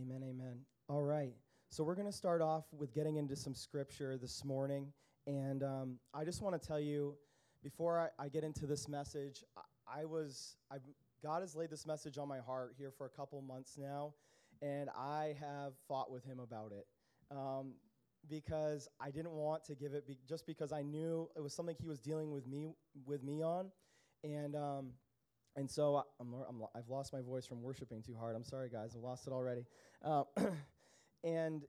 Amen, amen. All right. So we're going to start off with getting into some scripture this morning. And um, I just want to tell you, before I, I, get into this message, I, I was, I've, God has laid this message on my heart here for a couple months now, and I have fought with Him about it. Um, because I didn't want to give it be- just because I knew it was something He was dealing with me with me on, and um, and so I, I'm, I've lost my voice from worshiping too hard. I'm sorry, guys, I've lost it already. Uh, and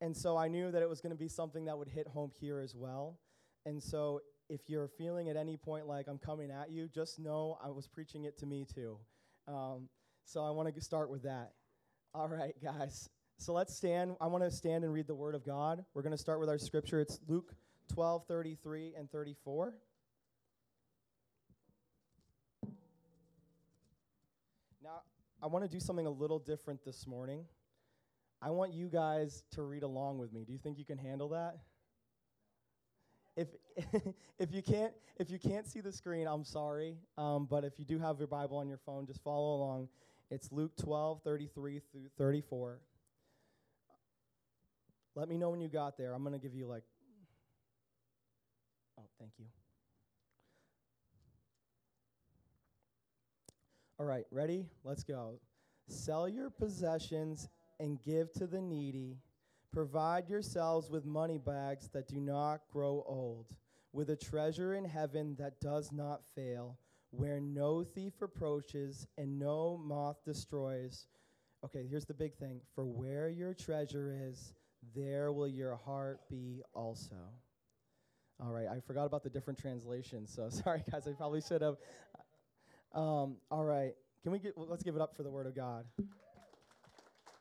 and so I knew that it was going to be something that would hit home here as well. And so if you're feeling at any point like I'm coming at you, just know I was preaching it to me too. Um, so I want to start with that. All right, guys. So let's stand. I want to stand and read the Word of God. We're going to start with our scripture. It's Luke 12, 33 and 34. I want to do something a little different this morning. I want you guys to read along with me. Do you think you can handle that? If if you can't if you can't see the screen, I'm sorry. Um, but if you do have your Bible on your phone, just follow along. It's Luke 12, 33 through 34. Let me know when you got there. I'm going to give you like. Oh, thank you. All right, ready? Let's go. Sell your possessions and give to the needy. Provide yourselves with money bags that do not grow old, with a treasure in heaven that does not fail, where no thief approaches and no moth destroys. Okay, here's the big thing for where your treasure is, there will your heart be also. All right, I forgot about the different translations, so sorry guys, I probably should have. Um, all right, can we get, let's give it up for the Word of God.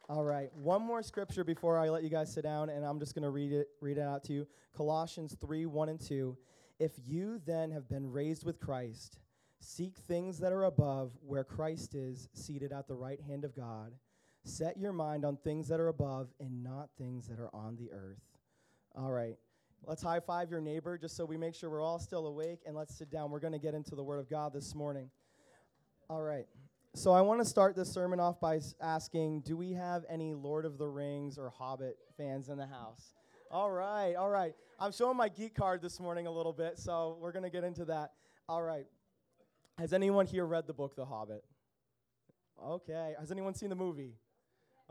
All right, one more scripture before I let you guys sit down, and I'm just going to read it, read it out to you. Colossians 3 1 and 2. If you then have been raised with Christ, seek things that are above, where Christ is, seated at the right hand of God. Set your mind on things that are above and not things that are on the earth. All right, let's high five your neighbor just so we make sure we're all still awake, and let's sit down. We're going to get into the Word of God this morning. All right. So I want to start this sermon off by asking, do we have any Lord of the Rings or Hobbit fans in the house? All right, all right. I'm showing my geek card this morning a little bit, so we're going to get into that. All right. Has anyone here read the book The Hobbit? Okay. Has anyone seen the movie?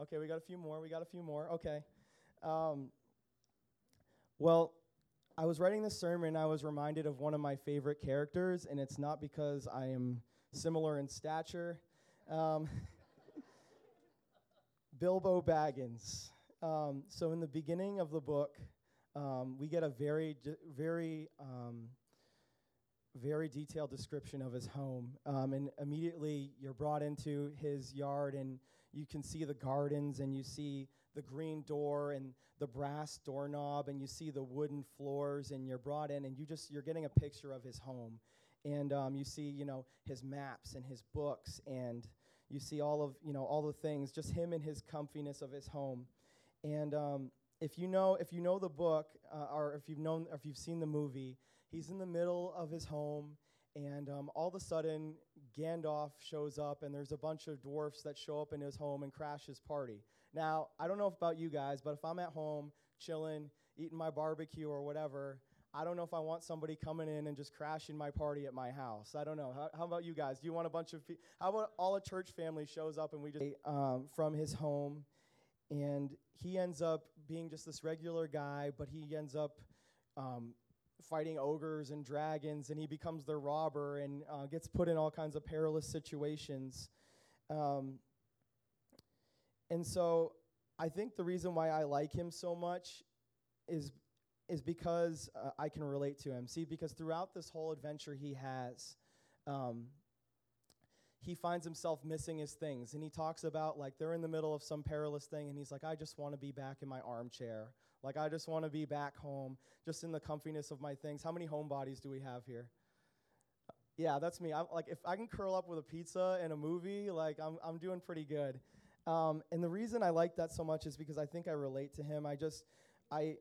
Okay, we got a few more. We got a few more. Okay. Um, well, I was writing this sermon, I was reminded of one of my favorite characters, and it's not because I am similar in stature. Um, Bilbo Baggins. Um, so in the beginning of the book, um, we get a very, very, um, very detailed description of his home, um, and immediately you're brought into his yard, and you can see the gardens, and you see the green door and the brass doorknob, and you see the wooden floors, and you're brought in, and you just you're getting a picture of his home, and um, you see you know his maps and his books and you see all of you know all the things just him and his comfiness of his home. And um, if you know if you know the book uh, or if you've known if you've seen the movie he's in the middle of his home and um, all of a sudden gandalf shows up and there's a bunch of dwarfs that show up in his home and crash his party. Now i don't know about you guys but if i'm at home chilling eating my barbecue or whatever I don't know if I want somebody coming in and just crashing my party at my house. I don't know. How, how about you guys? Do you want a bunch of people? How about all a church family shows up and we just um, from his home, and he ends up being just this regular guy, but he ends up um, fighting ogres and dragons, and he becomes their robber and uh, gets put in all kinds of perilous situations. Um, and so, I think the reason why I like him so much is is because uh, I can relate to him. See, because throughout this whole adventure he has, um, he finds himself missing his things. And he talks about, like, they're in the middle of some perilous thing, and he's like, I just want to be back in my armchair. Like, I just want to be back home, just in the comfiness of my things. How many homebodies do we have here? Yeah, that's me. I'm, like, if I can curl up with a pizza and a movie, like, I'm, I'm doing pretty good. Um, and the reason I like that so much is because I think I relate to him. I just, I,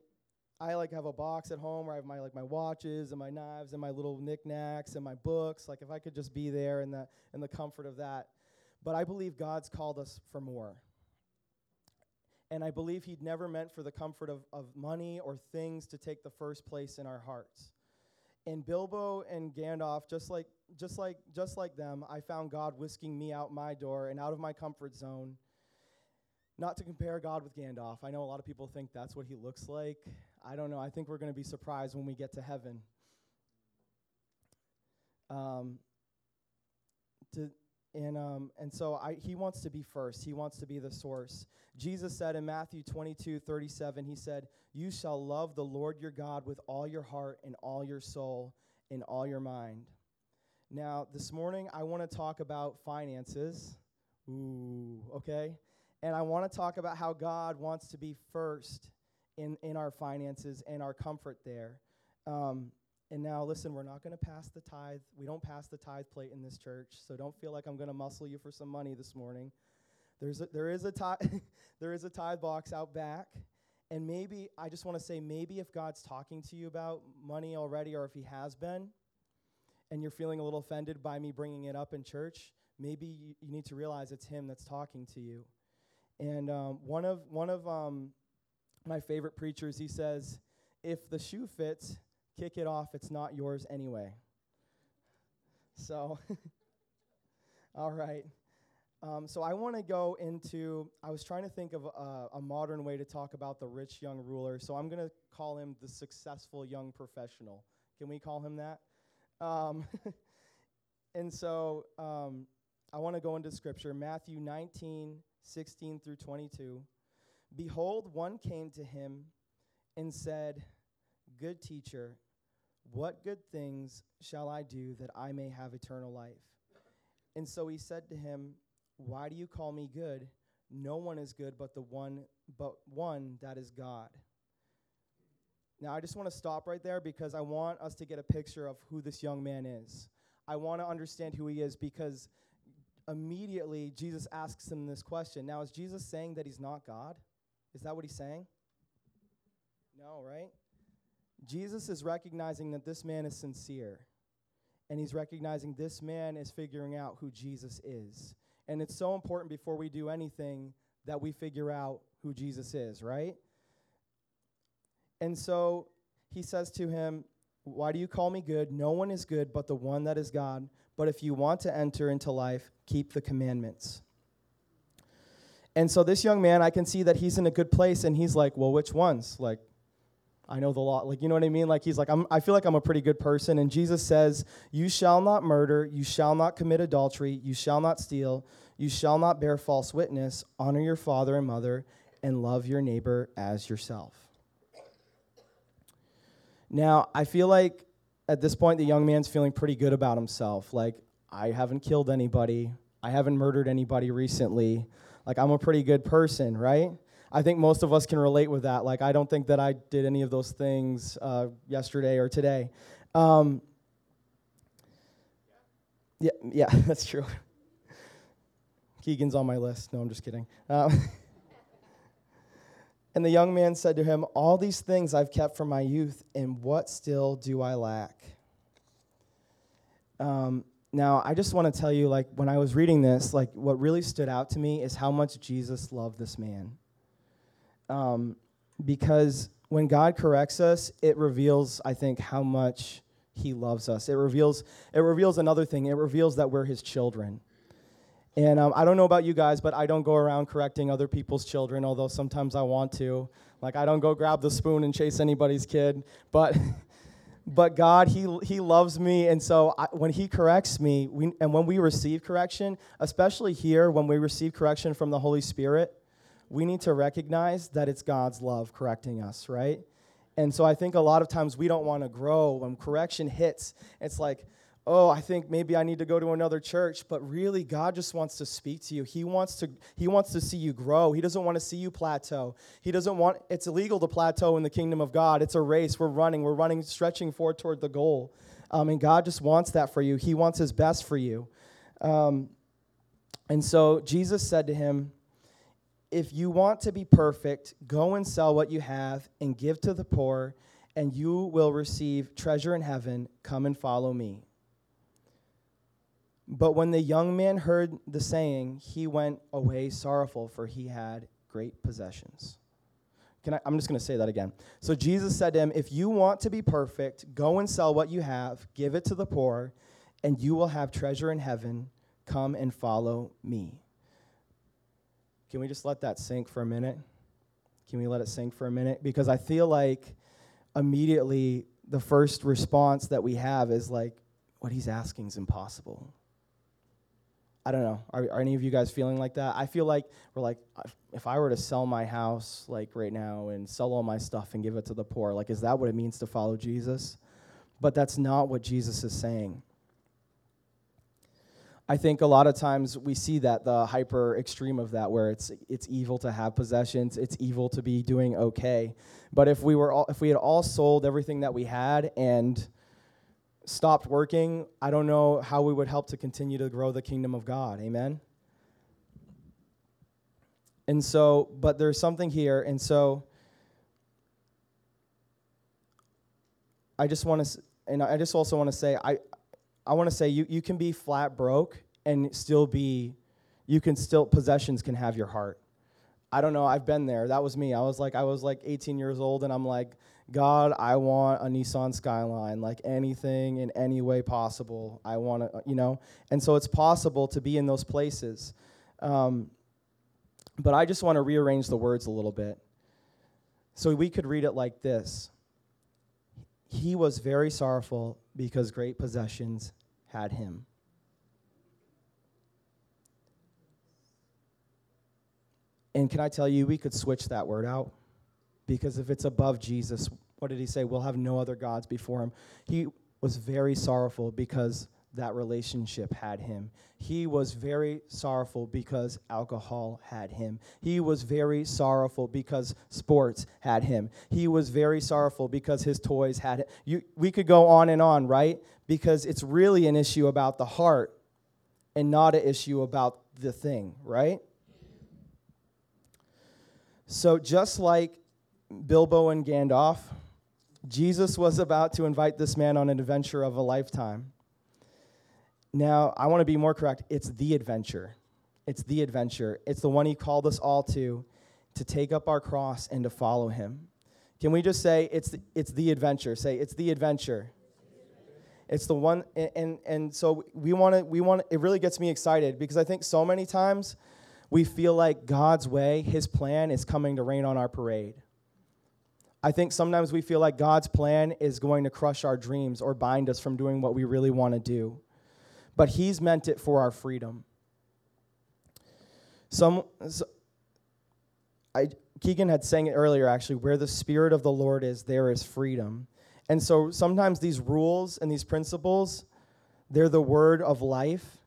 I like have a box at home where I have my like my watches and my knives and my little knickknacks and my books. Like if I could just be there in the in the comfort of that. But I believe God's called us for more. And I believe he'd never meant for the comfort of, of money or things to take the first place in our hearts. And Bilbo and Gandalf, just like, just like, just like them, I found God whisking me out my door and out of my comfort zone. Not to compare God with Gandalf. I know a lot of people think that's what he looks like. I don't know. I think we're going to be surprised when we get to heaven. Um, to, and, um, and so I, he wants to be first. He wants to be the source. Jesus said in Matthew 22 37, He said, You shall love the Lord your God with all your heart and all your soul and all your mind. Now, this morning, I want to talk about finances. Ooh, okay? And I want to talk about how God wants to be first in, in our finances and our comfort there. Um, and now, listen, we're not going to pass the tithe. We don't pass the tithe plate in this church, so don't feel like I'm going to muscle you for some money this morning. There's a, there, is a tithe, there is a tithe box out back. And maybe, I just want to say, maybe if God's talking to you about money already, or if He has been, and you're feeling a little offended by me bringing it up in church, maybe you, you need to realize it's Him that's talking to you. And um, one of, one of um, my favorite preachers, he says, if the shoe fits, kick it off, it's not yours anyway. So, all right. Um, so I want to go into, I was trying to think of a, a, modern way to talk about the rich young ruler. So I'm going to call him the successful young professional. Can we call him that? Um, and so um, I want to go into scripture Matthew 19, 16 through 22. Behold, one came to him and said, Good teacher, what good things shall I do that I may have eternal life? And so he said to him, Why do you call me good? No one is good but the one but one that is God. Now I just want to stop right there because I want us to get a picture of who this young man is. I want to understand who he is because immediately Jesus asks him this question. Now is Jesus saying that he's not God? Is that what he's saying? No, right? Jesus is recognizing that this man is sincere. And he's recognizing this man is figuring out who Jesus is. And it's so important before we do anything that we figure out who Jesus is, right? And so he says to him, Why do you call me good? No one is good but the one that is God. But if you want to enter into life, keep the commandments. And so this young man, I can see that he's in a good place, and he's like, Well, which ones? Like, I know the law. Like, you know what I mean? Like, he's like, I'm, I feel like I'm a pretty good person. And Jesus says, You shall not murder, you shall not commit adultery, you shall not steal, you shall not bear false witness, honor your father and mother, and love your neighbor as yourself. Now, I feel like at this point, the young man's feeling pretty good about himself. Like, I haven't killed anybody, I haven't murdered anybody recently. Like, I'm a pretty good person, right? I think most of us can relate with that. Like, I don't think that I did any of those things uh, yesterday or today. Um, yeah, yeah, that's true. Keegan's on my list. No, I'm just kidding. Um, and the young man said to him, All these things I've kept from my youth, and what still do I lack? Um, now, I just want to tell you, like, when I was reading this, like, what really stood out to me is how much Jesus loved this man um, because when God corrects us, it reveals, I think, how much He loves us. It reveals, it reveals another thing. It reveals that we're His children. And um, I don't know about you guys, but I don't go around correcting other people's children, although sometimes I want to. Like, I don't go grab the spoon and chase anybody's kid. But, but God, He, he loves me. And so I, when He corrects me, we, and when we receive correction, especially here, when we receive correction from the Holy Spirit, we need to recognize that it's God's love correcting us, right? And so I think a lot of times we don't want to grow. When correction hits, it's like, oh, I think maybe I need to go to another church, but really God just wants to speak to you. He wants to he wants to see you grow. He doesn't want to see you plateau. He doesn't want it's illegal to plateau in the kingdom of God. It's a race. We're running. We're running stretching forward toward the goal. Um, and God just wants that for you. He wants his best for you. Um, and so Jesus said to him, if you want to be perfect, go and sell what you have and give to the poor, and you will receive treasure in heaven. Come and follow me. But when the young man heard the saying, he went away sorrowful, for he had great possessions. Can I, I'm just going to say that again. So Jesus said to him, If you want to be perfect, go and sell what you have, give it to the poor, and you will have treasure in heaven. Come and follow me. Can we just let that sink for a minute? Can we let it sink for a minute? Because I feel like immediately the first response that we have is like, what he's asking is impossible. I don't know. Are, are, any of you guys feeling like that? I feel like we're like, if I were to sell my house like right now and sell all my stuff and give it to the poor, like, is that what it means to follow Jesus? But that's not what Jesus is saying. I think a lot of times we see that the hyper extreme of that, where it's it's evil to have possessions, it's evil to be doing okay. But if we were all, if we had all sold everything that we had and stopped working, I don't know how we would help to continue to grow the kingdom of God. Amen? And so, but there's something here. And so, I just want to, and I just also want to say, I, I want to say you, you can be flat broke and still be, you can still, possessions can have your heart. I don't know, I've been there. That was me. I was like, I was like 18 years old and I'm like, God, I want a Nissan Skyline, like anything in any way possible. I want to, you know? And so it's possible to be in those places. Um, but I just want to rearrange the words a little bit. So we could read it like this He was very sorrowful because great possessions had him. And can I tell you, we could switch that word out? Because if it's above Jesus, what did he say? We'll have no other gods before him. He was very sorrowful because that relationship had him. He was very sorrowful because alcohol had him. He was very sorrowful because sports had him. He was very sorrowful because his toys had him. You, we could go on and on, right? Because it's really an issue about the heart and not an issue about the thing, right? So just like Bilbo and Gandalf, Jesus was about to invite this man on an adventure of a lifetime. Now, I want to be more correct. It's the adventure. It's the adventure. It's the one he called us all to, to take up our cross and to follow him. Can we just say it's the, it's the adventure? Say it's the adventure. It's the one, and and, and so we want to we want. It really gets me excited because I think so many times we feel like God's way, His plan, is coming to rain on our parade. I think sometimes we feel like God's plan is going to crush our dreams or bind us from doing what we really want to do. But He's meant it for our freedom. Some, so, I, Keegan had sang it earlier, actually, where the Spirit of the Lord is, there is freedom. And so sometimes these rules and these principles, they're the word of life.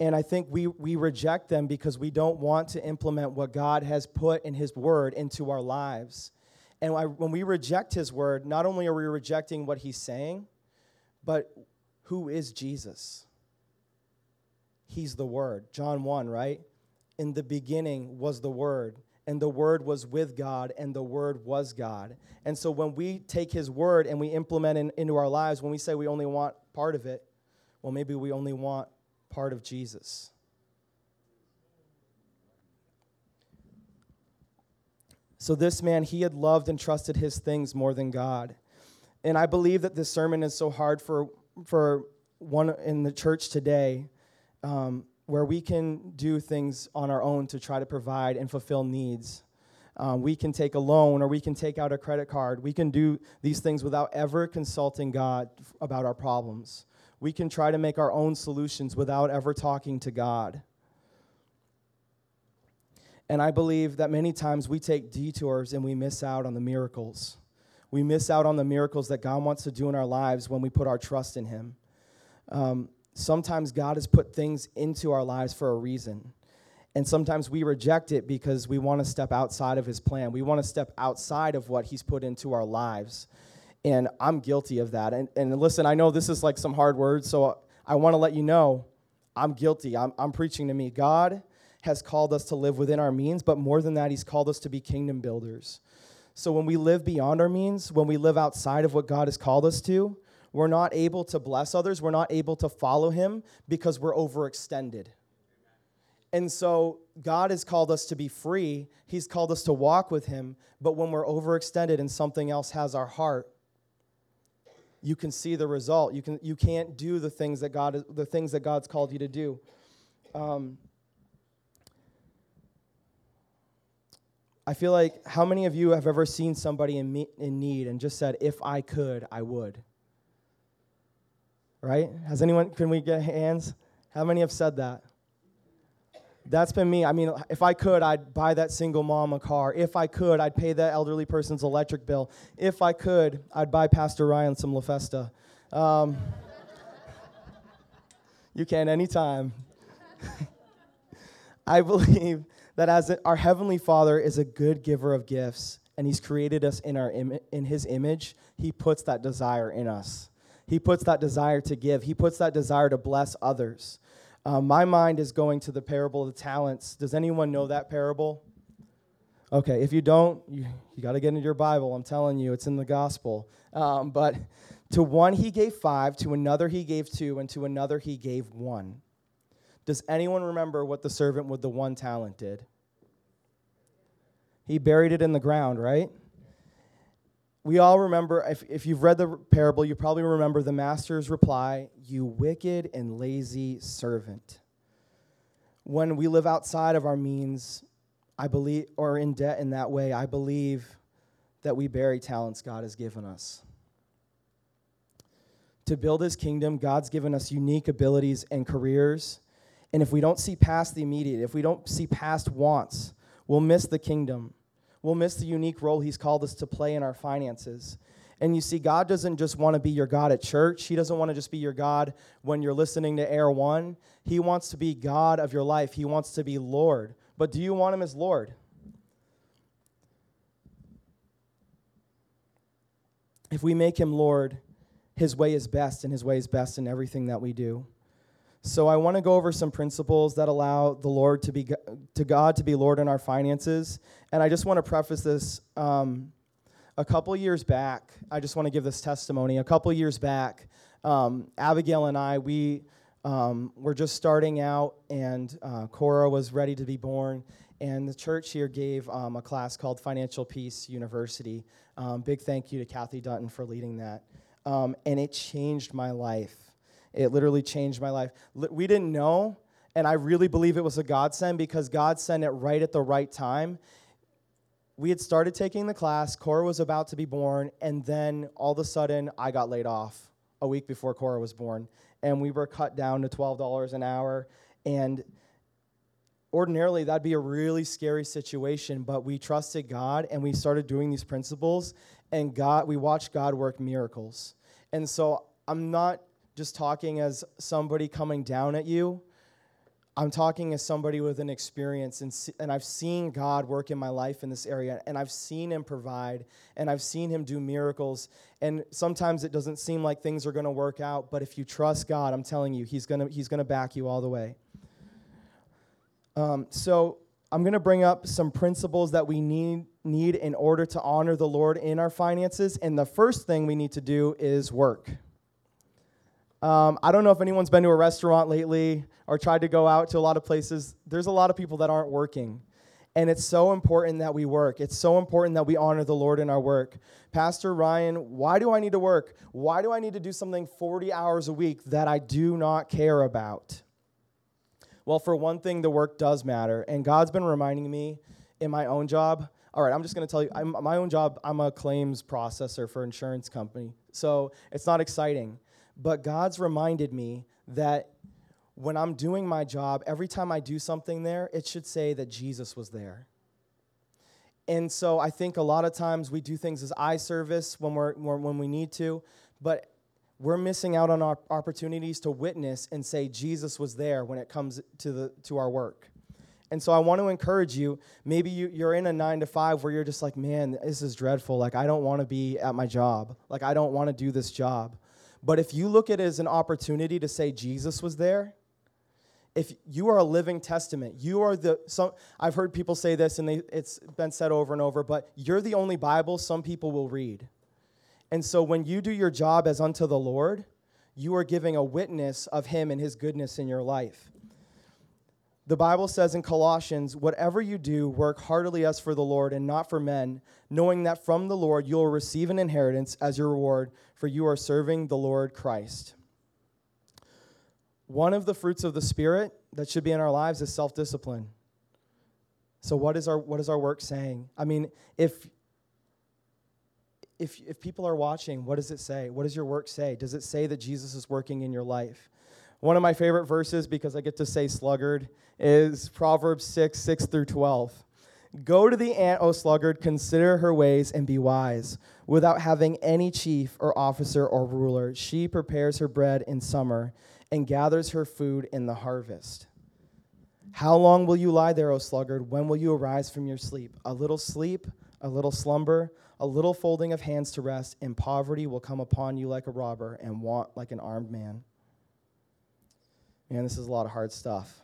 And I think we, we reject them because we don't want to implement what God has put in His word into our lives. And when we reject his word, not only are we rejecting what he's saying, but who is Jesus? He's the word. John 1, right? In the beginning was the word, and the word was with God, and the word was God. And so when we take his word and we implement it into our lives, when we say we only want part of it, well, maybe we only want part of Jesus. So, this man, he had loved and trusted his things more than God. And I believe that this sermon is so hard for, for one in the church today, um, where we can do things on our own to try to provide and fulfill needs. Um, we can take a loan or we can take out a credit card. We can do these things without ever consulting God about our problems. We can try to make our own solutions without ever talking to God. And I believe that many times we take detours and we miss out on the miracles. We miss out on the miracles that God wants to do in our lives when we put our trust in Him. Um, sometimes God has put things into our lives for a reason. And sometimes we reject it because we want to step outside of His plan. We want to step outside of what He's put into our lives. And I'm guilty of that. And, and listen, I know this is like some hard words, so I want to let you know I'm guilty. I'm, I'm preaching to me. God has called us to live within our means, but more than that, He's called us to be kingdom builders. So when we live beyond our means, when we live outside of what God has called us to, we're not able to bless others, we're not able to follow Him because we're overextended. And so God has called us to be free. He's called us to walk with Him. But when we're overextended and something else has our heart, you can see the result. You, can, you can't do the things that God the things that God's called you to do. Um, I feel like how many of you have ever seen somebody in, me, in need and just said, if I could, I would? Right? Has anyone, can we get hands? How many have said that? That's been me. I mean, if I could, I'd buy that single mom a car. If I could, I'd pay that elderly person's electric bill. If I could, I'd buy Pastor Ryan some La Festa. Um, you can anytime. I believe that as our heavenly Father is a good giver of gifts, and He's created us in our Im- in His image, He puts that desire in us. He puts that desire to give. He puts that desire to bless others. Um, my mind is going to the parable of the talents. Does anyone know that parable? Okay, if you don't, you, you got to get into your Bible. I'm telling you, it's in the gospel. Um, but to one he gave five, to another he gave two, and to another he gave one. Does anyone remember what the servant with the one talent did? He buried it in the ground, right? we all remember, if, if you've read the parable, you probably remember the master's reply You wicked and lazy servant. When we live outside of our means, I believe, or in debt in that way, I believe that we bury talents God has given us. To build his kingdom, God's given us unique abilities and careers. And if we don't see past the immediate, if we don't see past wants, we'll miss the kingdom we'll miss the unique role He's called us to play in our finances. And you see, God doesn't just want to be your God at church. He doesn't want to just be your God when you're listening to Air One. He wants to be God of your life. He wants to be Lord. But do you want Him as Lord? If we make Him Lord, His way is best, and His way is best in everything that we do. So I want to go over some principles that allow the Lord to be to God to be Lord in our finances. And I just want to preface this. Um, a couple years back, I just want to give this testimony. A couple years back, um, Abigail and I we um, were just starting out, and uh, Cora was ready to be born. And the church here gave um, a class called Financial Peace University. Um, big thank you to Kathy Dutton for leading that. Um, and it changed my life it literally changed my life. We didn't know, and I really believe it was a godsend because God sent it right at the right time. We had started taking the class, Cora was about to be born, and then all of a sudden I got laid off a week before Cora was born. And we were cut down to $12 an hour. And ordinarily that'd be a really scary situation, but we trusted God and we started doing these principles, and God, we watched God work miracles. And so I'm not just talking as somebody coming down at you. I'm talking as somebody with an experience, and, and I've seen God work in my life in this area, and I've seen Him provide, and I've seen Him do miracles. And sometimes it doesn't seem like things are going to work out, but if you trust God, I'm telling you, He's going He's to back you all the way. Um, so I'm going to bring up some principles that we need need in order to honor the Lord in our finances, and the first thing we need to do is work. Um, I don't know if anyone's been to a restaurant lately or tried to go out to a lot of places. There's a lot of people that aren't working. And it's so important that we work. It's so important that we honor the Lord in our work. Pastor Ryan, why do I need to work? Why do I need to do something 40 hours a week that I do not care about? Well, for one thing, the work does matter. And God's been reminding me in my own job. All right, I'm just going to tell you, I'm, my own job, I'm a claims processor for insurance company. So it's not exciting. But God's reminded me that when I'm doing my job, every time I do something there, it should say that Jesus was there. And so I think a lot of times we do things as eye service when, we're, when we need to, but we're missing out on our opportunities to witness and say Jesus was there when it comes to, the, to our work. And so I want to encourage you. Maybe you, you're in a nine to five where you're just like, man, this is dreadful. Like, I don't want to be at my job. Like, I don't want to do this job. But if you look at it as an opportunity to say Jesus was there, if you are a living testament, you are the some I've heard people say this and they, it's been said over and over, but you're the only Bible some people will read. And so when you do your job as unto the Lord, you are giving a witness of him and his goodness in your life. The Bible says in Colossians, whatever you do, work heartily as for the Lord and not for men, knowing that from the Lord you will receive an inheritance as your reward, for you are serving the Lord Christ. One of the fruits of the Spirit that should be in our lives is self discipline. So, what is, our, what is our work saying? I mean, if, if, if people are watching, what does it say? What does your work say? Does it say that Jesus is working in your life? One of my favorite verses, because I get to say sluggard, is Proverbs 6 6 through 12. Go to the ant, O sluggard, consider her ways and be wise. Without having any chief or officer or ruler, she prepares her bread in summer and gathers her food in the harvest. How long will you lie there, O sluggard? When will you arise from your sleep? A little sleep, a little slumber, a little folding of hands to rest, and poverty will come upon you like a robber, and want like an armed man. Man, this is a lot of hard stuff.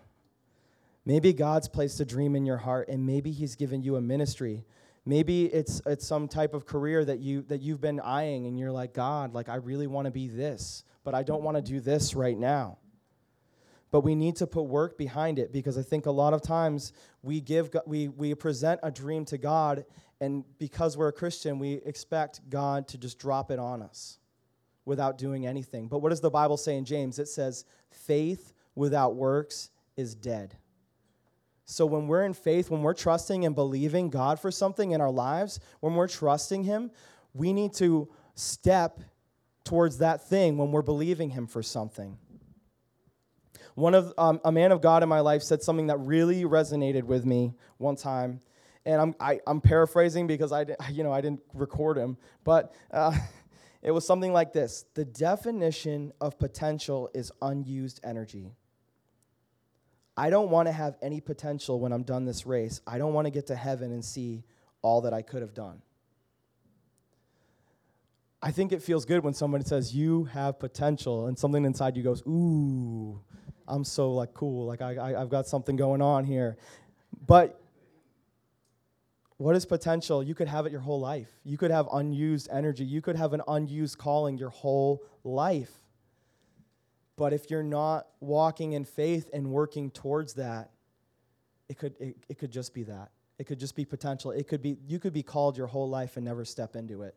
Maybe God's placed a dream in your heart, and maybe He's given you a ministry. Maybe it's it's some type of career that you that you've been eyeing, and you're like, God, like I really want to be this, but I don't want to do this right now. But we need to put work behind it because I think a lot of times we give we we present a dream to God, and because we're a Christian, we expect God to just drop it on us without doing anything. But what does the Bible say in James? It says, faith without works is dead. So when we're in faith, when we're trusting and believing God for something in our lives, when we're trusting Him, we need to step towards that thing when we're believing Him for something. One of um, a man of God in my life said something that really resonated with me one time, and I'm I, am i am paraphrasing because I you know I didn't record him, but uh, it was something like this: the definition of potential is unused energy. I don't want to have any potential when I'm done this race. I don't want to get to heaven and see all that I could have done. I think it feels good when somebody says you have potential and something inside you goes, ooh, I'm so like cool, like I, I, I've got something going on here. But what is potential? You could have it your whole life. You could have unused energy. You could have an unused calling your whole life. But if you're not walking in faith and working towards that, it could, it, it could just be that. It could just be potential. It could be you could be called your whole life and never step into it.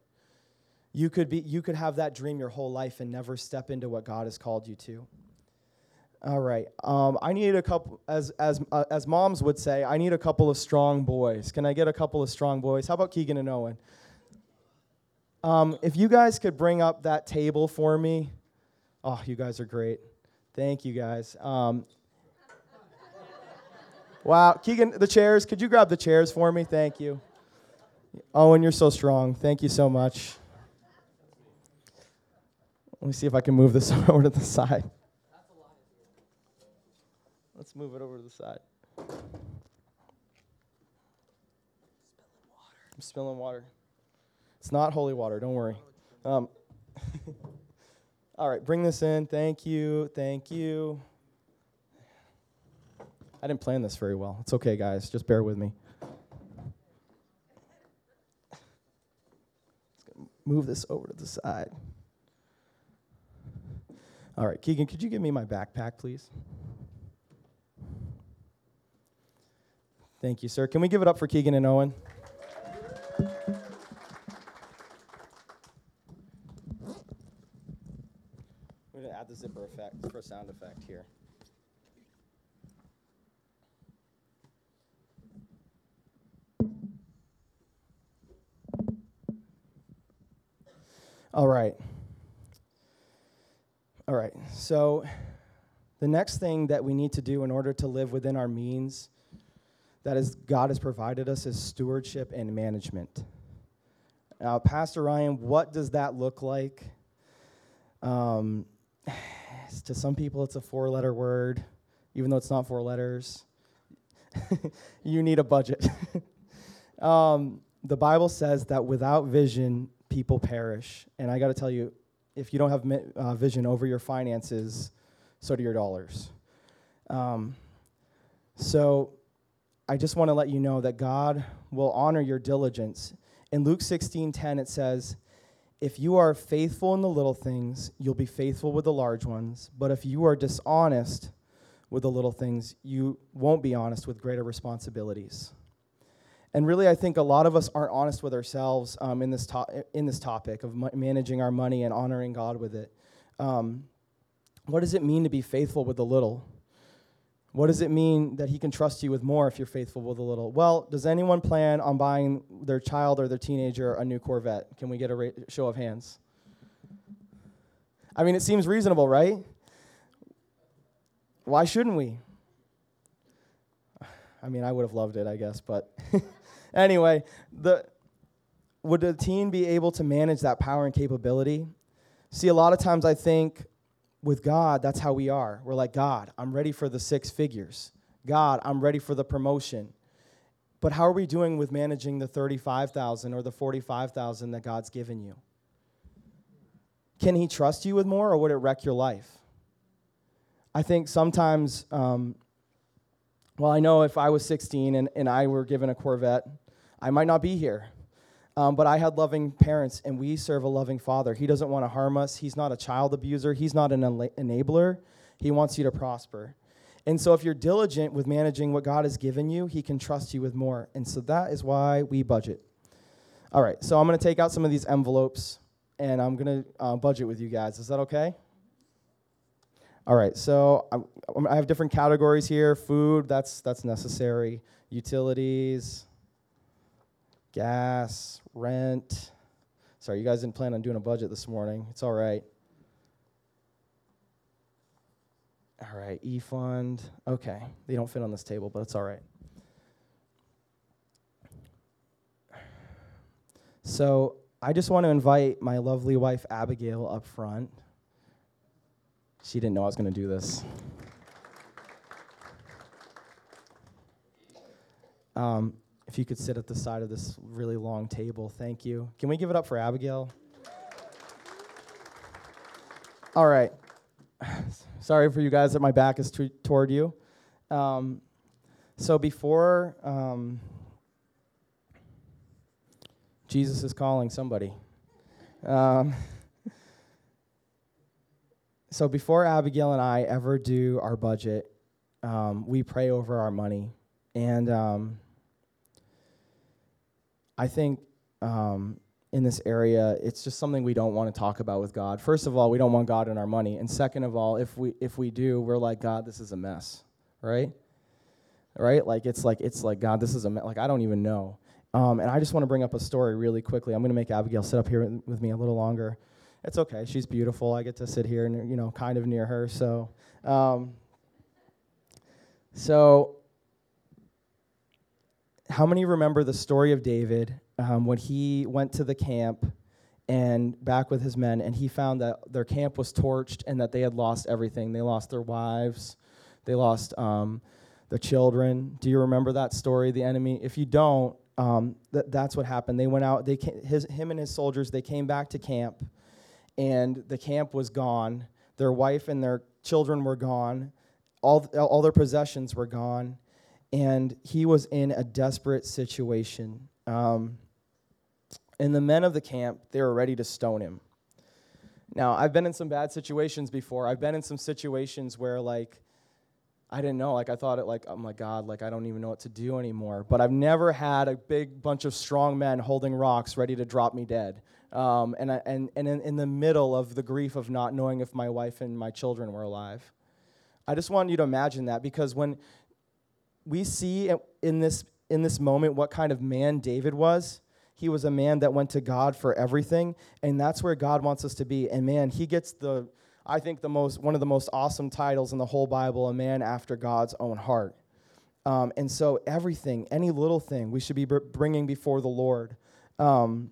You could be you could have that dream your whole life and never step into what God has called you to. All right. Um, I need a couple, as as uh, as moms would say, I need a couple of strong boys. Can I get a couple of strong boys? How about Keegan and Owen? Um, if you guys could bring up that table for me. Oh, you guys are great. Thank you guys. Um, wow, Keegan, the chairs. Could you grab the chairs for me? Thank you. Owen, you're so strong. Thank you so much. Let me see if I can move this over to the side. Let's move it over to the side. I'm spilling water. It's not holy water, don't worry. Um, All right, bring this in. Thank you. Thank you. I didn't plan this very well. It's okay, guys. Just bear with me. Move this over to the side. All right, Keegan, could you give me my backpack, please? Thank you, sir. Can we give it up for Keegan and Owen? Zipper effect for a sound effect here. All right. All right. So, the next thing that we need to do in order to live within our means that is God has provided us is stewardship and management. Now, Pastor Ryan, what does that look like? Um, to some people, it's a four letter word, even though it's not four letters. you need a budget. um, the Bible says that without vision, people perish. And I got to tell you, if you don't have uh, vision over your finances, so do your dollars. Um, so I just want to let you know that God will honor your diligence. In Luke 16:10 it says, if you are faithful in the little things, you'll be faithful with the large ones. But if you are dishonest with the little things, you won't be honest with greater responsibilities. And really, I think a lot of us aren't honest with ourselves um, in, this to- in this topic of ma- managing our money and honoring God with it. Um, what does it mean to be faithful with the little? What does it mean that He can trust you with more if you're faithful with a little? Well, does anyone plan on buying their child or their teenager a new Corvette? Can we get a ra- show of hands? I mean, it seems reasonable, right? Why shouldn't we? I mean, I would have loved it, I guess, but anyway, the would a teen be able to manage that power and capability? See, a lot of times I think with God, that's how we are. We're like, God, I'm ready for the six figures. God, I'm ready for the promotion. But how are we doing with managing the 35,000 or the 45,000 that God's given you? Can he trust you with more or would it wreck your life? I think sometimes, um, well, I know if I was 16 and, and I were given a Corvette, I might not be here. Um, but I had loving parents, and we serve a loving father. He doesn't want to harm us. He's not a child abuser. He's not an enabler. He wants you to prosper. And so, if you're diligent with managing what God has given you, He can trust you with more. And so, that is why we budget. All right, so I'm going to take out some of these envelopes and I'm going to uh, budget with you guys. Is that okay? All right, so I, I have different categories here food, that's, that's necessary, utilities, gas, rent. Sorry, you guys didn't plan on doing a budget this morning. It's all right. All right, E fund. Okay, they don't fit on this table, but it's all right. So I just want to invite my lovely wife Abigail up front. She didn't know I was going to do this. Um, if you could sit at the side of this really long table, thank you. Can we give it up for Abigail? All right. Sorry for you guys that my back is t- toward you. Um, so before um, Jesus is calling somebody. Um, so before Abigail and I ever do our budget, um, we pray over our money. And um, I think um, in this area, it's just something we don't want to talk about with God. First of all, we don't want God in our money. And second of all, if we, if we do, we're like, God, this is a mess, right? Right? Like, it's like, it's like, God, this is a mess. Like, I don't even know. Um, and I just want to bring up a story really quickly. I'm going to make Abigail sit up here with me a little longer. It's okay. She's beautiful. I get to sit here and you know, kind of near her. So, um, so how many remember the story of David um, when he went to the camp and back with his men, and he found that their camp was torched and that they had lost everything. They lost their wives, they lost um, their children. Do you remember that story? The enemy. If you don't, um, th- that's what happened. They went out. They came, his, him and his soldiers. They came back to camp, and the camp was gone. Their wife and their children were gone. All all their possessions were gone, and he was in a desperate situation. Um, and the men of the camp they were ready to stone him. Now I've been in some bad situations before. I've been in some situations where like I didn't know. Like I thought it like, oh my God, like I don't even know what to do anymore. But I've never had a big bunch of strong men holding rocks ready to drop me dead. Um, and, I, and, and in, in the middle of the grief of not knowing if my wife and my children were alive. I just want you to imagine that because when we see in this, in this moment what kind of man David was, he was a man that went to God for everything, and that's where God wants us to be. And man, he gets the I think the most one of the most awesome titles in the whole Bible, a man after God's own heart. Um, and so everything, any little thing, we should be bringing before the Lord. Um,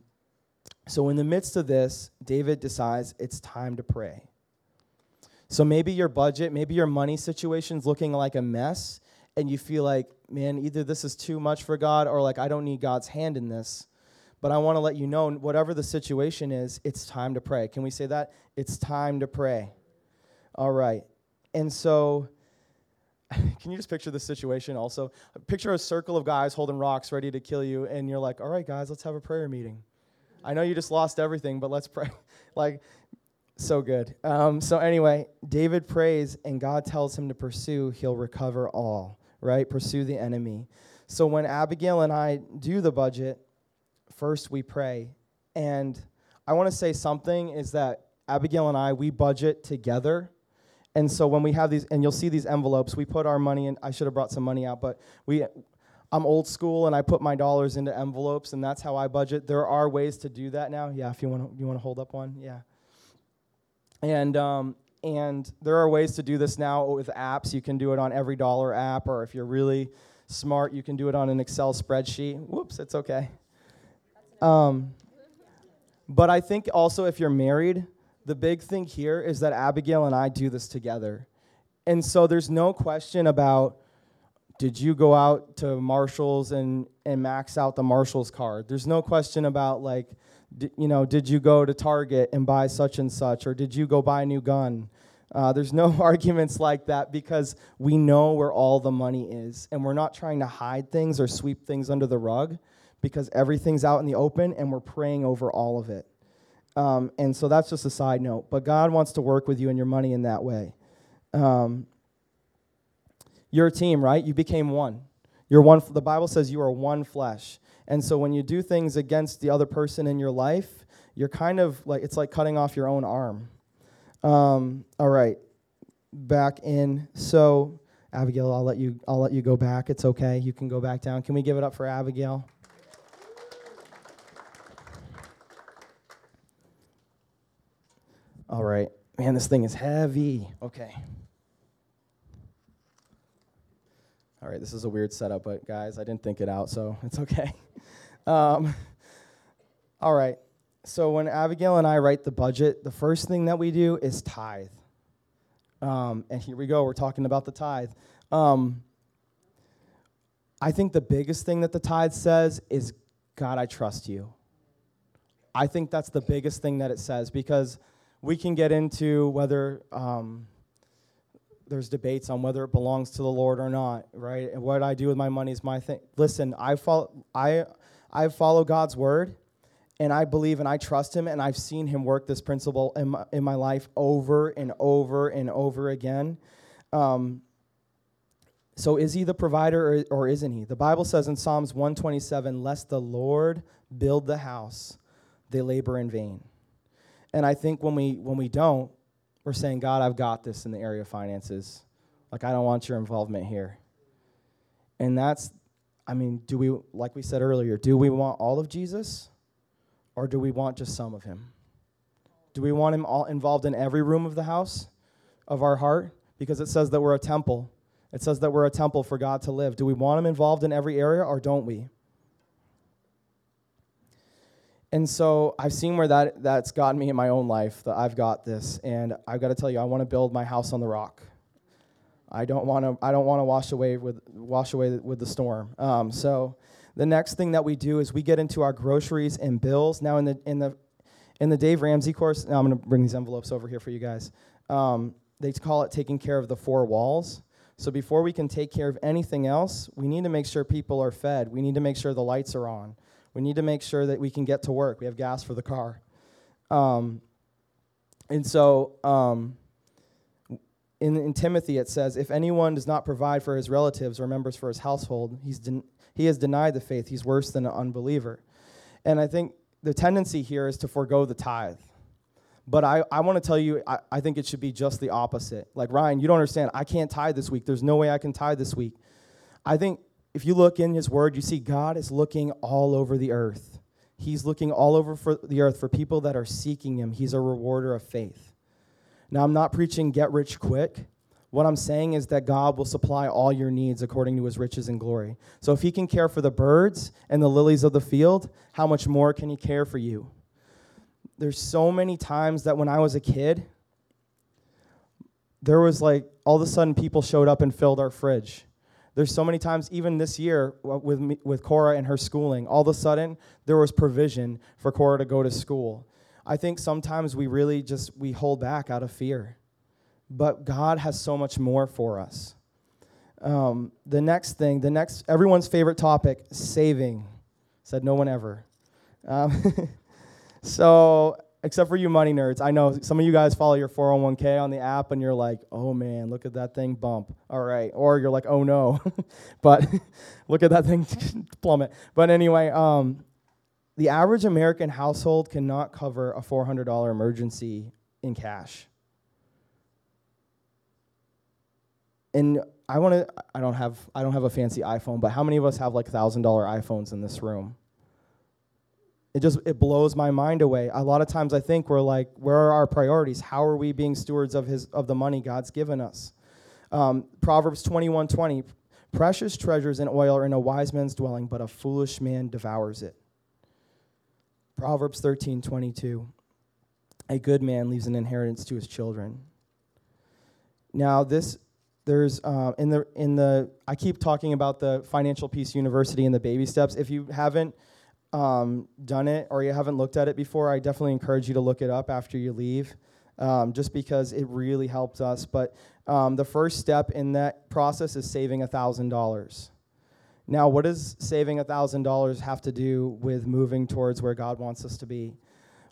so in the midst of this, David decides it's time to pray. So maybe your budget, maybe your money situation's looking like a mess, and you feel like, man, either this is too much for God or like I don't need God's hand in this. But I want to let you know, whatever the situation is, it's time to pray. Can we say that? It's time to pray. All right. And so, can you just picture the situation also? Picture a circle of guys holding rocks ready to kill you, and you're like, all right, guys, let's have a prayer meeting. I know you just lost everything, but let's pray. like, So good. Um, so, anyway, David prays, and God tells him to pursue, he'll recover all, right? Pursue the enemy. So, when Abigail and I do the budget, first we pray. And I want to say something is that Abigail and I, we budget together. And so when we have these, and you'll see these envelopes, we put our money in. I should have brought some money out, but we, I'm old school, and I put my dollars into envelopes, and that's how I budget. There are ways to do that now. Yeah, if you want to, you want to hold up one, yeah. And um, and there are ways to do this now with apps. You can do it on EveryDollar app, or if you're really smart, you can do it on an Excel spreadsheet. Whoops, it's okay. Um, but I think also if you're married, the big thing here is that Abigail and I do this together. And so there's no question about did you go out to Marshalls and, and max out the Marshalls card? There's no question about like, you know, did you go to Target and buy such and such, or did you go buy a new gun? Uh, there's no arguments like that because we know where all the money is, and we're not trying to hide things or sweep things under the rug because everything's out in the open and we're praying over all of it. Um, and so that's just a side note. But God wants to work with you and your money in that way. Um, you're a team, right? You became one. You're one. The Bible says you are one flesh. And so when you do things against the other person in your life, you're kind of like it's like cutting off your own arm. Um, all right, back in. So Abigail, I'll let you. I'll let you go back. It's okay. You can go back down. Can we give it up for Abigail? All right. Man, this thing is heavy. Okay. All right, this is a weird setup, but guys, I didn't think it out, so it's okay. Um, all right. So when Abigail and I write the budget, the first thing that we do is tithe. Um, and here we go. We're talking about the tithe. Um, I think the biggest thing that the tithe says is, God, I trust you. I think that's the biggest thing that it says because we can get into whether um, there's debates on whether it belongs to the Lord or not, right? And what I do with my money is my thing. Listen, I follow, I, I follow God's word, and I believe and I trust Him, and I've seen Him work this principle in my, in my life over and over and over again. Um, so, is He the provider or, or isn't He? The Bible says in Psalms 127, "Lest the Lord build the house, they labor in vain." And I think when we when we don't, we're saying, God, I've got this in the area of finances. Like I don't want your involvement here. And that's I mean, do we like we said earlier, do we want all of Jesus or do we want just some of him? Do we want him all involved in every room of the house of our heart? Because it says that we're a temple. It says that we're a temple for God to live. Do we want him involved in every area or don't we? And so I've seen where that, that's gotten me in my own life, that I've got this. And I've got to tell you, I want to build my house on the rock. I don't want to. I don't want to wash away with wash away with the storm. Um, so, the next thing that we do is we get into our groceries and bills. Now, in the in the in the Dave Ramsey course, now I'm going to bring these envelopes over here for you guys. Um, they call it taking care of the four walls. So before we can take care of anything else, we need to make sure people are fed. We need to make sure the lights are on. We need to make sure that we can get to work. We have gas for the car. Um, and so um, in, in Timothy, it says, If anyone does not provide for his relatives or members for his household, he's den- he has denied the faith. He's worse than an unbeliever. And I think the tendency here is to forego the tithe. But I, I want to tell you, I, I think it should be just the opposite. Like, Ryan, you don't understand. I can't tithe this week. There's no way I can tithe this week. I think if you look in his word, you see God is looking all over the earth. He's looking all over for the earth for people that are seeking him. He's a rewarder of faith. Now, I'm not preaching get rich quick. What I'm saying is that God will supply all your needs according to his riches and glory. So if he can care for the birds and the lilies of the field, how much more can he care for you? There's so many times that when I was a kid, there was like all of a sudden people showed up and filled our fridge there's so many times, even this year with, me, with Cora and her schooling, all of a sudden there was provision for Cora to go to school. I think sometimes we really just we hold back out of fear, but God has so much more for us. Um, the next thing, the next everyone's favorite topic, saving. Said no one ever. Um, so except for you money nerds. I know some of you guys follow your 401k on the app and you're like, oh man, look at that thing bump. All right. Or you're like, oh no. but look at that thing plummet. But anyway, um, the average American household cannot cover a $400 emergency in cash. And I want to I don't have I don't have a fancy iPhone, but how many of us have like $1000 iPhones in this room? It just it blows my mind away. A lot of times i think we're like where are our priorities? How are we being stewards of his of the money god's given us? Um, proverbs 21 20 precious treasures and oil are in a wise man's dwelling but a foolish man devours it. Proverbs 13 22 a good man leaves an inheritance to his children. Now this there's uh, in the in the i keep talking about the financial peace university and the baby steps. If you haven't um, done it or you haven't looked at it before, I definitely encourage you to look it up after you leave, um, just because it really helped us. But um, the first step in that process is saving $1,000. Now, what does saving $1,000 have to do with moving towards where God wants us to be?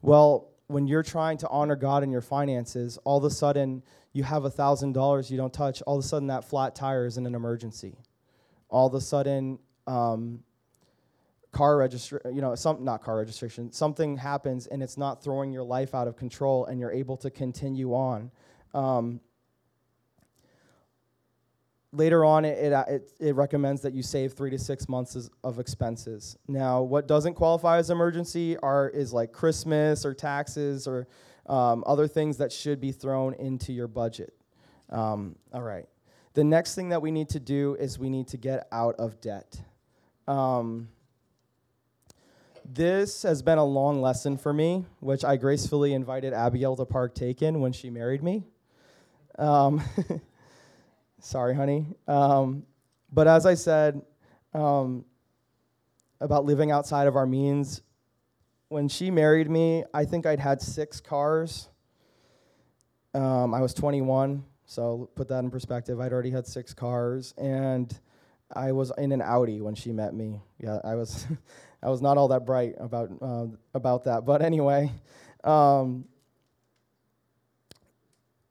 Well, when you're trying to honor God in your finances, all of a sudden you have $1,000 you don't touch, all of a sudden that flat tire is in an emergency. All of a sudden, um, car register you know some not car registration something happens and it's not throwing your life out of control and you're able to continue on. Um, later on it, it, uh, it, it, recommends that you save three to six months of expenses. Now what doesn't qualify as emergency are is like christmas or taxes or um, other things that should be thrown into your budget. Um, all right. The next thing that we need to do is we need to get out of debt. Um, this has been a long lesson for me, which I gracefully invited Abigail to partake in when she married me. Um, sorry, honey. Um, but as I said um, about living outside of our means, when she married me, I think I'd had six cars. Um, I was 21, so put that in perspective. I'd already had six cars, and I was in an Audi when she met me. Yeah, I was. I was not all that bright about uh, about that. But anyway, um,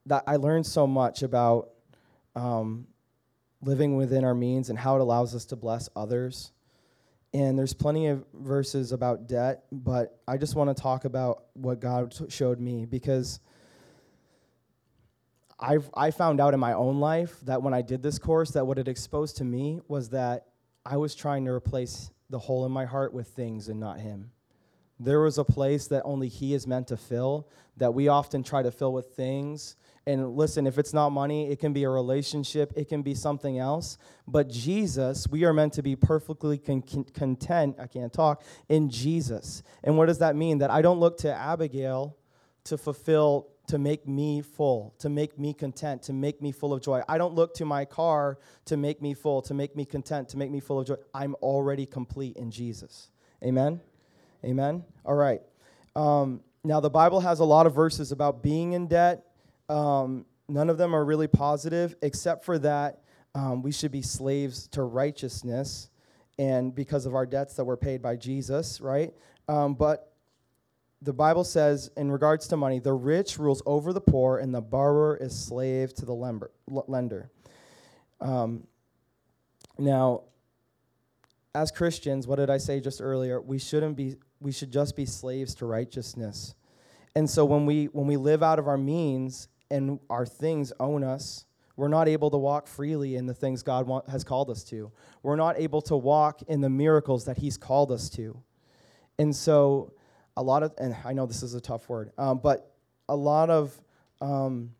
that I learned so much about um, living within our means and how it allows us to bless others. And there's plenty of verses about debt, but I just want to talk about what God showed me because I've, I found out in my own life that when I did this course, that what it exposed to me was that I was trying to replace the hole in my heart with things and not Him. There was a place that only He is meant to fill, that we often try to fill with things. And listen, if it's not money, it can be a relationship, it can be something else. But Jesus, we are meant to be perfectly con- content, I can't talk, in Jesus. And what does that mean? That I don't look to Abigail to fulfill to make me full, to make me content, to make me full of joy. I don't look to my car to make me full, to make me content, to make me full of joy. I'm already complete in Jesus. Amen? Amen? All right. Um, now, the Bible has a lot of verses about being in debt. Um, none of them are really positive, except for that um, we should be slaves to righteousness and because of our debts that were paid by Jesus, right? Um, but the Bible says, in regards to money, the rich rules over the poor, and the borrower is slave to the lender. Um, now, as Christians, what did I say just earlier? We shouldn't be. We should just be slaves to righteousness. And so when we when we live out of our means and our things own us, we're not able to walk freely in the things God want, has called us to. We're not able to walk in the miracles that He's called us to. And so a lot of, and I know this is a tough word, um, but a lot of, um,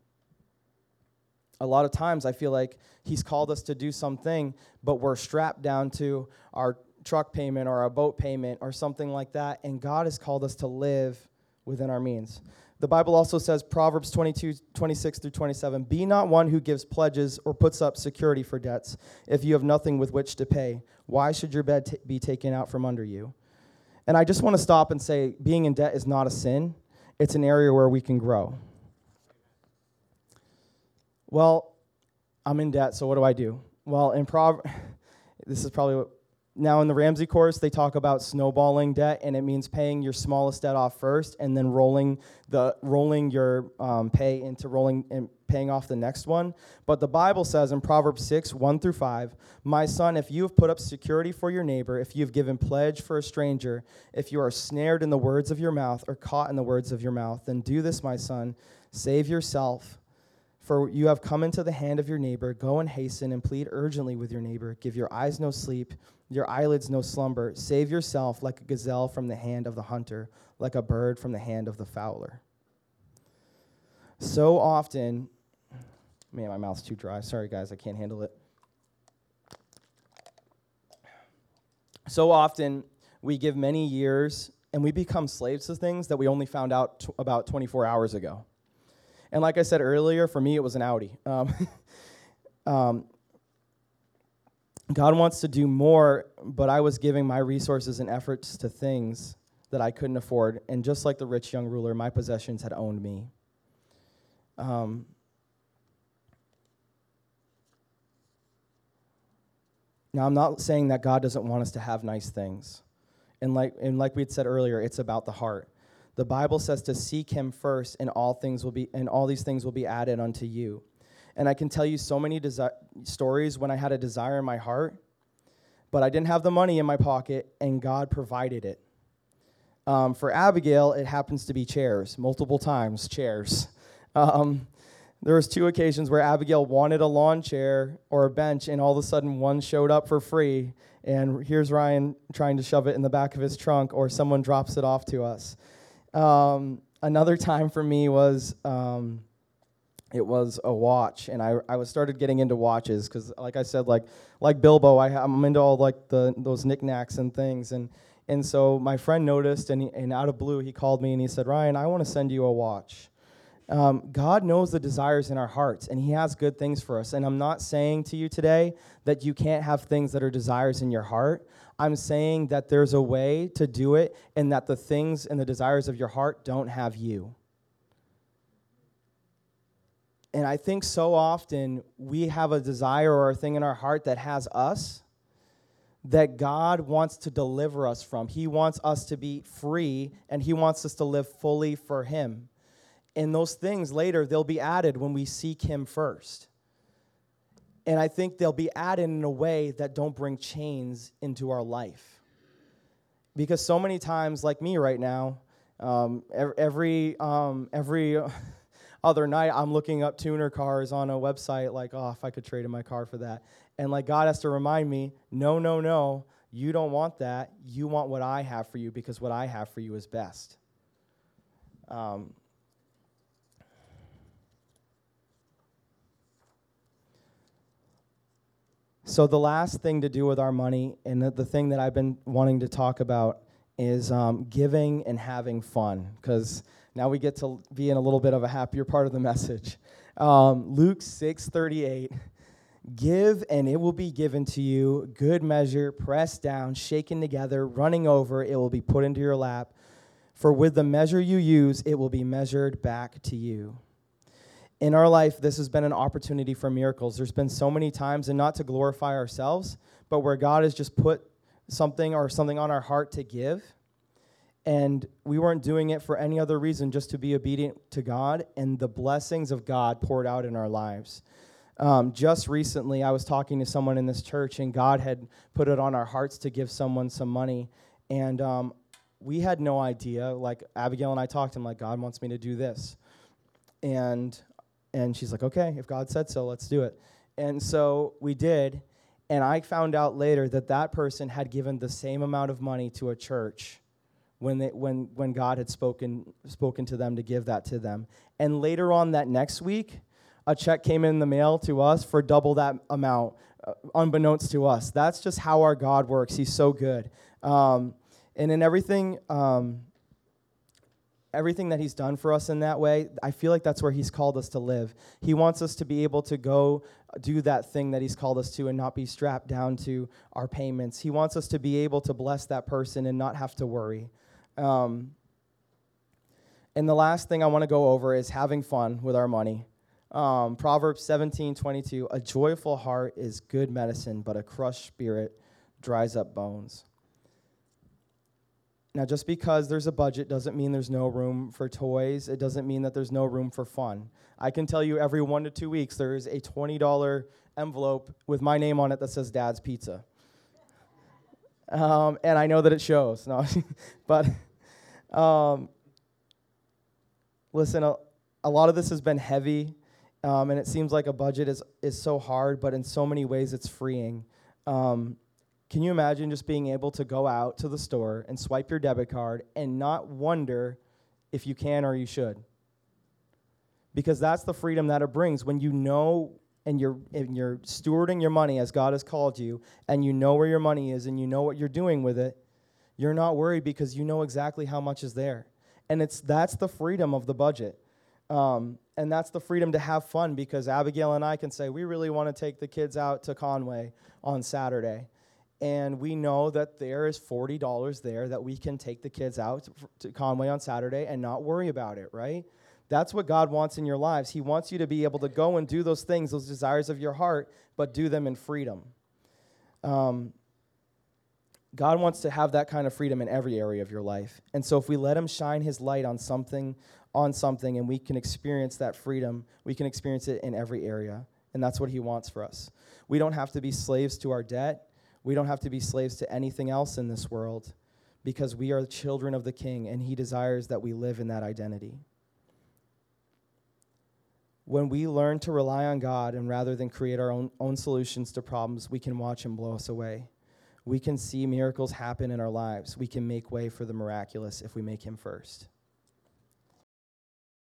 a lot of times I feel like he's called us to do something, but we're strapped down to our truck payment or our boat payment or something like that, and God has called us to live within our means. The Bible also says, Proverbs 22, 26 through 27, Be not one who gives pledges or puts up security for debts if you have nothing with which to pay. Why should your bed t- be taken out from under you? And I just want to stop and say being in debt is not a sin, it's an area where we can grow. Well, I'm in debt, so what do I do? Well, in Prov this is probably what now in the Ramsey course, they talk about snowballing debt, and it means paying your smallest debt off first, and then rolling the rolling your um, pay into rolling and paying off the next one. But the Bible says in Proverbs six one through five, "My son, if you have put up security for your neighbor, if you have given pledge for a stranger, if you are snared in the words of your mouth or caught in the words of your mouth, then do this, my son, save yourself." For you have come into the hand of your neighbor. Go and hasten and plead urgently with your neighbor. Give your eyes no sleep, your eyelids no slumber. Save yourself like a gazelle from the hand of the hunter, like a bird from the hand of the fowler. So often, man, my mouth's too dry. Sorry, guys, I can't handle it. So often, we give many years and we become slaves to things that we only found out t- about 24 hours ago. And like I said earlier, for me, it was an Audi. Um, um, God wants to do more, but I was giving my resources and efforts to things that I couldn't afford. And just like the rich young ruler, my possessions had owned me. Um, now, I'm not saying that God doesn't want us to have nice things. And like, and like we had said earlier, it's about the heart. The Bible says to seek him first, and all things will be and all these things will be added unto you. And I can tell you so many desi- stories when I had a desire in my heart, but I didn't have the money in my pocket, and God provided it. Um, for Abigail, it happens to be chairs, multiple times chairs. Um, there was two occasions where Abigail wanted a lawn chair or a bench, and all of a sudden one showed up for free, and here's Ryan trying to shove it in the back of his trunk, or someone drops it off to us. Um, another time for me was um, it was a watch, and I, I was started getting into watches because, like I said, like like Bilbo, I, I'm into all like the those knickknacks and things, and and so my friend noticed, and, he, and out of blue, he called me and he said, Ryan, I want to send you a watch. Um, God knows the desires in our hearts, and He has good things for us. And I'm not saying to you today that you can't have things that are desires in your heart. I'm saying that there's a way to do it, and that the things and the desires of your heart don't have you. And I think so often we have a desire or a thing in our heart that has us that God wants to deliver us from. He wants us to be free and He wants us to live fully for Him. And those things later, they'll be added when we seek Him first. And I think they'll be added in a way that don't bring chains into our life. Because so many times, like me right now, um, every, um, every other night, I'm looking up tuner cars on a website, like, oh, if I could trade in my car for that. And like God has to remind me, no, no, no, you don't want that. You want what I have for you because what I have for you is best. Um, so the last thing to do with our money, and the, the thing that I've been wanting to talk about, is um, giving and having fun. Because now we get to be in a little bit of a happier part of the message. Um, Luke six thirty eight Give, and it will be given to you. Good measure, pressed down, shaken together, running over, it will be put into your lap. For with the measure you use, it will be measured back to you. In our life, this has been an opportunity for miracles. There's been so many times, and not to glorify ourselves, but where God has just put something or something on our heart to give. And we weren't doing it for any other reason, just to be obedient to God, and the blessings of God poured out in our lives. Um, just recently, I was talking to someone in this church, and God had put it on our hearts to give someone some money. And um, we had no idea. Like, Abigail and I talked, I'm like, God wants me to do this. And, and she's like, okay, if God said so, let's do it. And so we did. And I found out later that that person had given the same amount of money to a church when, they, when, when God had spoken, spoken to them to give that to them. And later on that next week, a check came in the mail to us for double that amount, uh, unbeknownst to us. That's just how our God works. He's so good. Um, and in everything, um, everything that He's done for us in that way, I feel like that's where He's called us to live. He wants us to be able to go do that thing that He's called us to and not be strapped down to our payments. He wants us to be able to bless that person and not have to worry. Um, and the last thing I want to go over is having fun with our money. Um, Proverbs 17, 22, a joyful heart is good medicine, but a crushed spirit dries up bones. Now, just because there's a budget doesn't mean there's no room for toys. It doesn't mean that there's no room for fun. I can tell you every one to two weeks there is a $20 envelope with my name on it that says Dad's Pizza. Um, and I know that it shows. No, but um, listen, a, a, lot of this has been heavy, um, and it seems like a budget is, is so hard, but in so many ways it's freeing. Can you imagine just being able to go out to the store and swipe your debit card and not wonder if you can or you should? Because that's the freedom that it brings when you know and you're, and you're stewarding your money as God has called you, and you know where your money is and you know what you're doing with it, you're not worried because you know exactly how much is there. And it's, that's the freedom of the budget. Um, and that's the freedom to have fun because Abigail and I can say, we really want to take the kids out to Conway on Saturday and we know that there is $40 there that we can take the kids out to Conway on Saturday and not worry about it, right? That's what God wants in your lives. He wants you to be able to go and do those things, those desires of your heart, but do them in freedom. Um, God wants to have that kind of freedom in every area of your life. And so if we let him shine his light on something on something and we can experience that freedom, we can experience it in every area. And that's what he wants for us. We don't have to be slaves to our debt. We don't have to be slaves to anything else in this world because we are children of the King and He desires that we live in that identity. When we learn to rely on God and rather than create our own, own solutions to problems, we can watch Him blow us away. We can see miracles happen in our lives. We can make way for the miraculous if we make Him first.